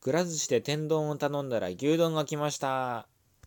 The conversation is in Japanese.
くら寿司で天丼を頼んだら牛丼が来ました。